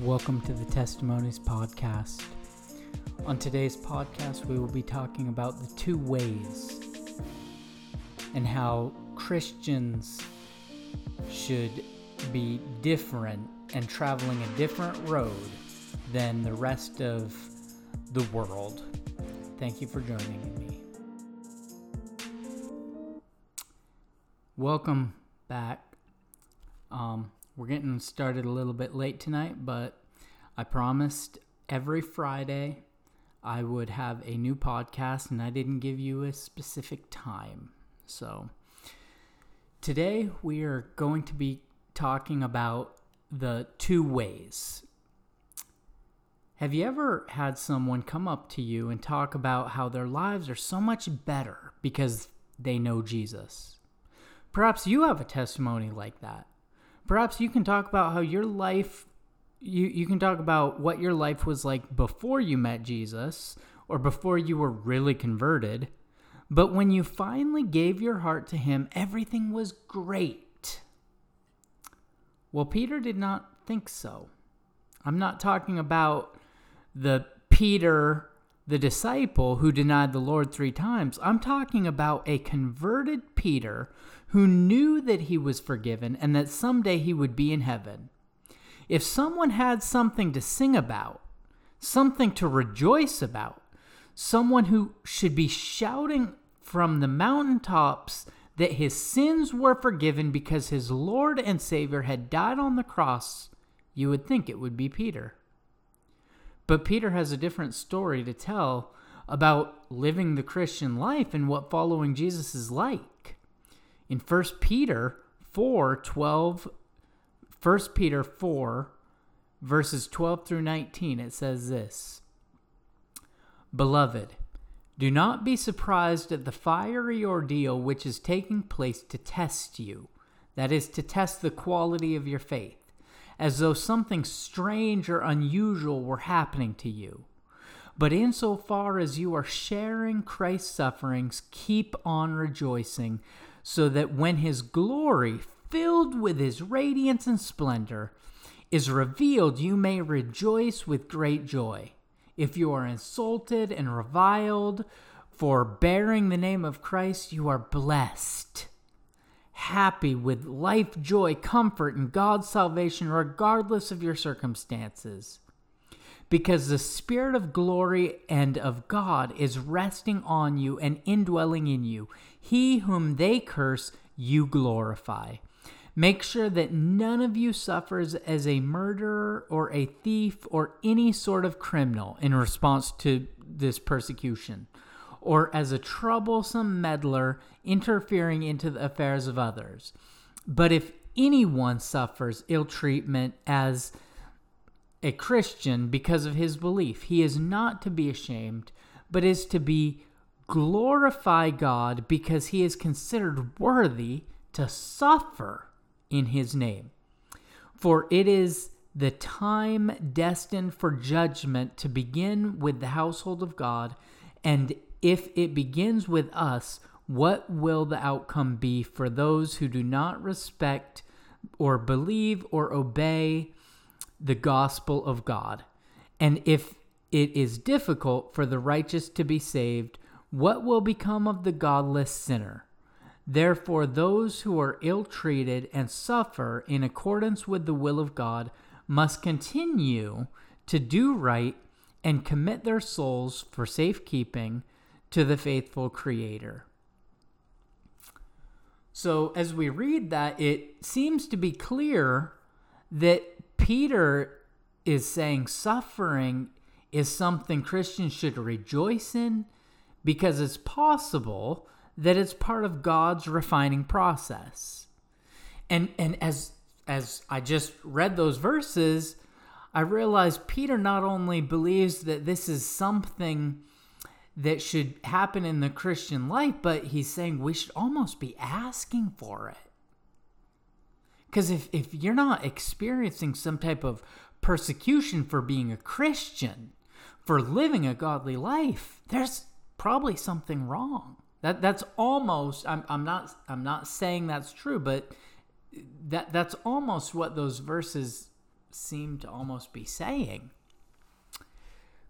Welcome to the Testimonies Podcast. On today's podcast, we will be talking about the two ways and how Christians should be different and traveling a different road than the rest of the world. Thank you for joining me. Welcome back. Um, we're getting started a little bit late tonight, but I promised every Friday I would have a new podcast, and I didn't give you a specific time. So today we are going to be talking about the two ways. Have you ever had someone come up to you and talk about how their lives are so much better because they know Jesus? Perhaps you have a testimony like that perhaps you can talk about how your life you you can talk about what your life was like before you met Jesus or before you were really converted. But when you finally gave your heart to him, everything was great. Well, Peter did not think so. I'm not talking about the Peter, the disciple who denied the Lord three times. I'm talking about a converted Peter who knew that he was forgiven and that someday he would be in heaven. If someone had something to sing about, something to rejoice about, someone who should be shouting from the mountaintops that his sins were forgiven because his Lord and Savior had died on the cross, you would think it would be Peter. But Peter has a different story to tell about living the Christian life and what following Jesus is like. In 1 Peter 4 12, 1 Peter 4, verses 12 through 19, it says this Beloved, do not be surprised at the fiery ordeal which is taking place to test you, that is, to test the quality of your faith, as though something strange or unusual were happening to you. But insofar as you are sharing Christ's sufferings, keep on rejoicing so that when his glory, filled with his radiance and splendor, is revealed, you may rejoice with great joy. If you are insulted and reviled for bearing the name of Christ, you are blessed, happy with life, joy, comfort, and God's salvation, regardless of your circumstances because the Spirit of glory and of God is resting on you and indwelling in you. He whom they curse, you glorify. Make sure that none of you suffers as a murderer or a thief or any sort of criminal in response to this persecution, or as a troublesome meddler interfering into the affairs of others. But if anyone suffers ill treatment as a Christian because of his belief. He is not to be ashamed, but is to be glorify God because he is considered worthy to suffer in his name. For it is the time destined for judgment to begin with the household of God, and if it begins with us, what will the outcome be for those who do not respect or believe or obey the gospel of God. And if it is difficult for the righteous to be saved, what will become of the godless sinner? Therefore, those who are ill treated and suffer in accordance with the will of God must continue to do right and commit their souls for safekeeping to the faithful Creator. So, as we read that, it seems to be clear that Peter is saying suffering is something Christians should rejoice in because it's possible that it's part of God's refining process. And and as as I just read those verses, I realized Peter not only believes that this is something that should happen in the Christian life, but he's saying we should almost be asking for it. Because if, if you're not experiencing some type of persecution for being a Christian, for living a godly life, there's probably something wrong. That that's almost I'm I'm not I'm not saying that's true, but that that's almost what those verses seem to almost be saying.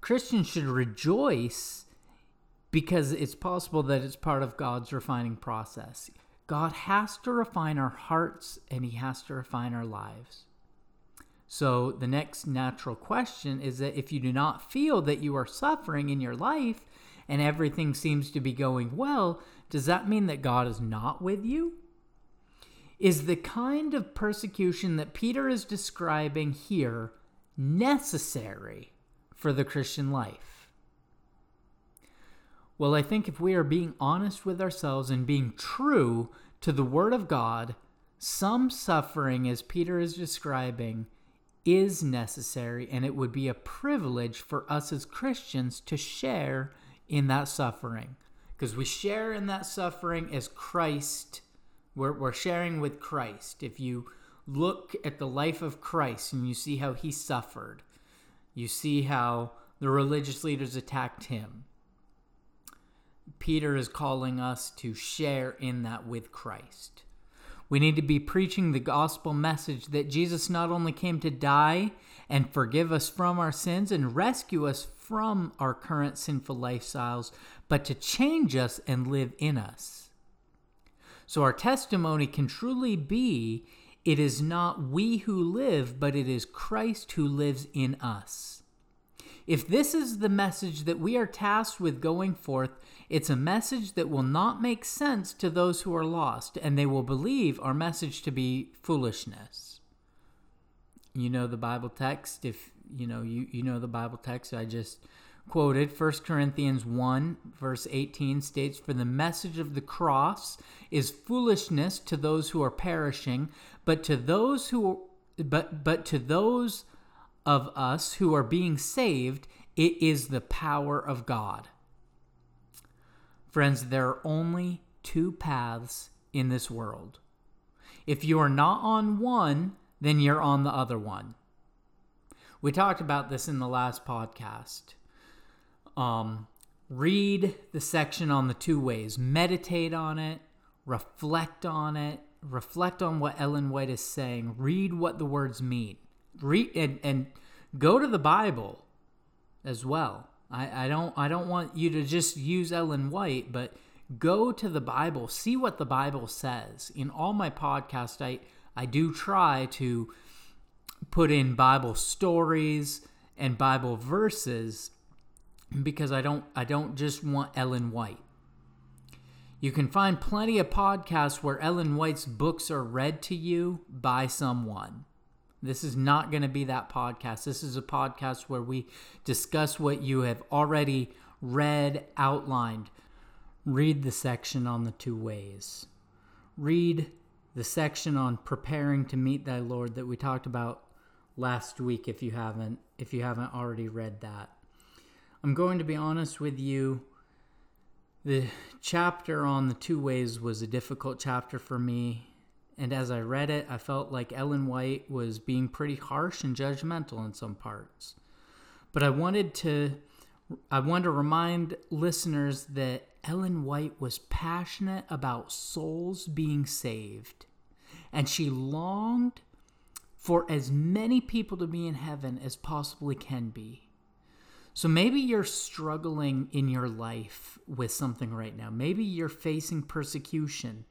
Christians should rejoice because it's possible that it's part of God's refining process. God has to refine our hearts and He has to refine our lives. So, the next natural question is that if you do not feel that you are suffering in your life and everything seems to be going well, does that mean that God is not with you? Is the kind of persecution that Peter is describing here necessary for the Christian life? Well, I think if we are being honest with ourselves and being true to the Word of God, some suffering, as Peter is describing, is necessary, and it would be a privilege for us as Christians to share in that suffering. Because we share in that suffering as Christ, we're, we're sharing with Christ. If you look at the life of Christ and you see how he suffered, you see how the religious leaders attacked him. Peter is calling us to share in that with Christ. We need to be preaching the gospel message that Jesus not only came to die and forgive us from our sins and rescue us from our current sinful lifestyles, but to change us and live in us. So our testimony can truly be it is not we who live, but it is Christ who lives in us. If this is the message that we are tasked with going forth, it's a message that will not make sense to those who are lost, and they will believe our message to be foolishness. You know the Bible text. If you know you, you know the Bible text I just quoted, 1 Corinthians 1, verse 18 states, For the message of the cross is foolishness to those who are perishing, but to those who but but to those of us who are being saved, it is the power of God. Friends, there are only two paths in this world. If you are not on one, then you're on the other one. We talked about this in the last podcast. Um, read the section on the two ways, meditate on it, reflect on it, reflect on what Ellen White is saying, read what the words mean. Read and, and go to the Bible as well. I, I don't I don't want you to just use Ellen White, but go to the Bible, see what the Bible says. In all my podcasts, I I do try to put in Bible stories and Bible verses because I don't I don't just want Ellen White. You can find plenty of podcasts where Ellen White's books are read to you by someone. This is not going to be that podcast. This is a podcast where we discuss what you have already read, outlined. Read the section on the two ways. Read the section on preparing to meet thy Lord that we talked about last week if you haven't if you haven't already read that. I'm going to be honest with you. The chapter on the two ways was a difficult chapter for me and as I read it, I felt like Ellen White was being pretty harsh and judgmental in some parts. But I wanted to I want to remind listeners that Ellen White was passionate about souls being saved. And she longed for as many people to be in heaven as possibly can be. So maybe you're struggling in your life with something right now. Maybe you're facing persecution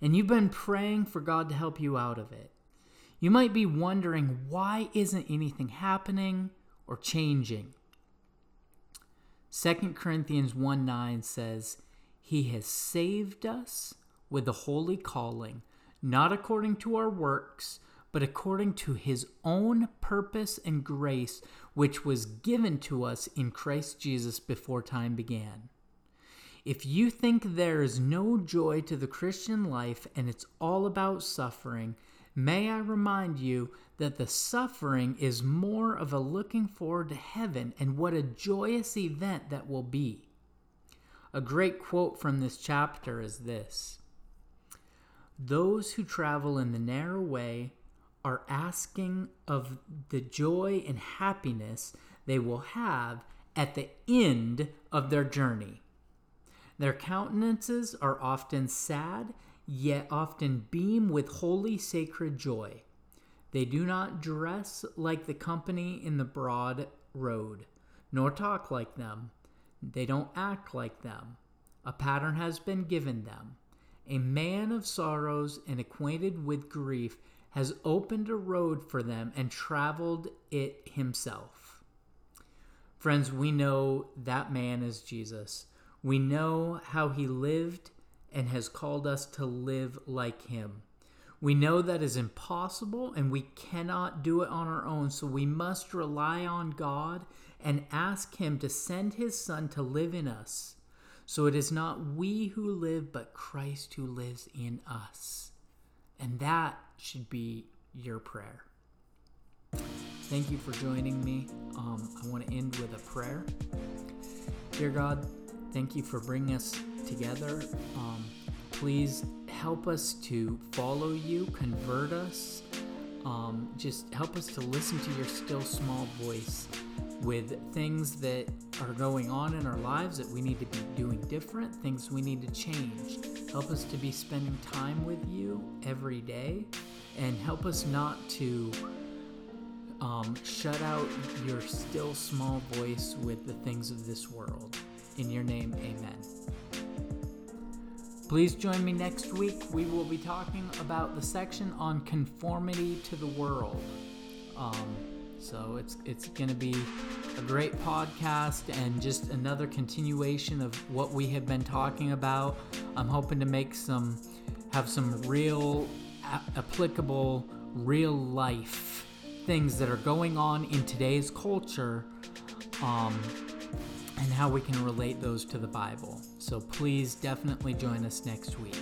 and you've been praying for God to help you out of it. You might be wondering why isn't anything happening or changing? 2 Corinthians 1 9 says, He has saved us with a holy calling, not according to our works, but according to His own purpose and grace, which was given to us in Christ Jesus before time began. If you think there is no joy to the Christian life and it's all about suffering, may I remind you that the suffering is more of a looking forward to heaven and what a joyous event that will be. A great quote from this chapter is this Those who travel in the narrow way are asking of the joy and happiness they will have at the end of their journey. Their countenances are often sad, yet often beam with holy sacred joy. They do not dress like the company in the broad road, nor talk like them. They don't act like them. A pattern has been given them. A man of sorrows and acquainted with grief has opened a road for them and traveled it himself. Friends, we know that man is Jesus. We know how he lived and has called us to live like him. We know that is impossible and we cannot do it on our own, so we must rely on God and ask Him to send His Son to live in us. So it is not we who live, but Christ who lives in us. And that should be your prayer. Thank you for joining me. Um, I want to end with a prayer. Dear God, thank you for bringing us together. Um, please help us to follow you, convert us. Um, just help us to listen to your still small voice with things that are going on in our lives that we need to be doing different, things we need to change. Help us to be spending time with you every day and help us not to um, shut out your still small voice with the things of this world. In your name, amen. Please join me next week. We will be talking about the section on conformity to the world. Um, so it's it's going to be a great podcast and just another continuation of what we have been talking about. I'm hoping to make some have some real a- applicable real life things that are going on in today's culture um, and how we can relate those to the Bible. So please definitely join us next week.